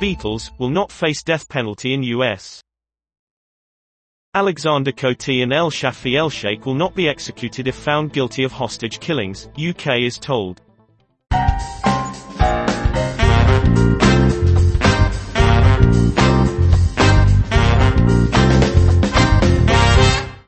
Beatles, will not face death penalty in U.S. Alexanda Kotey and El Shafee Elsheikh will not be executed if found guilty of hostage killings, UK is told.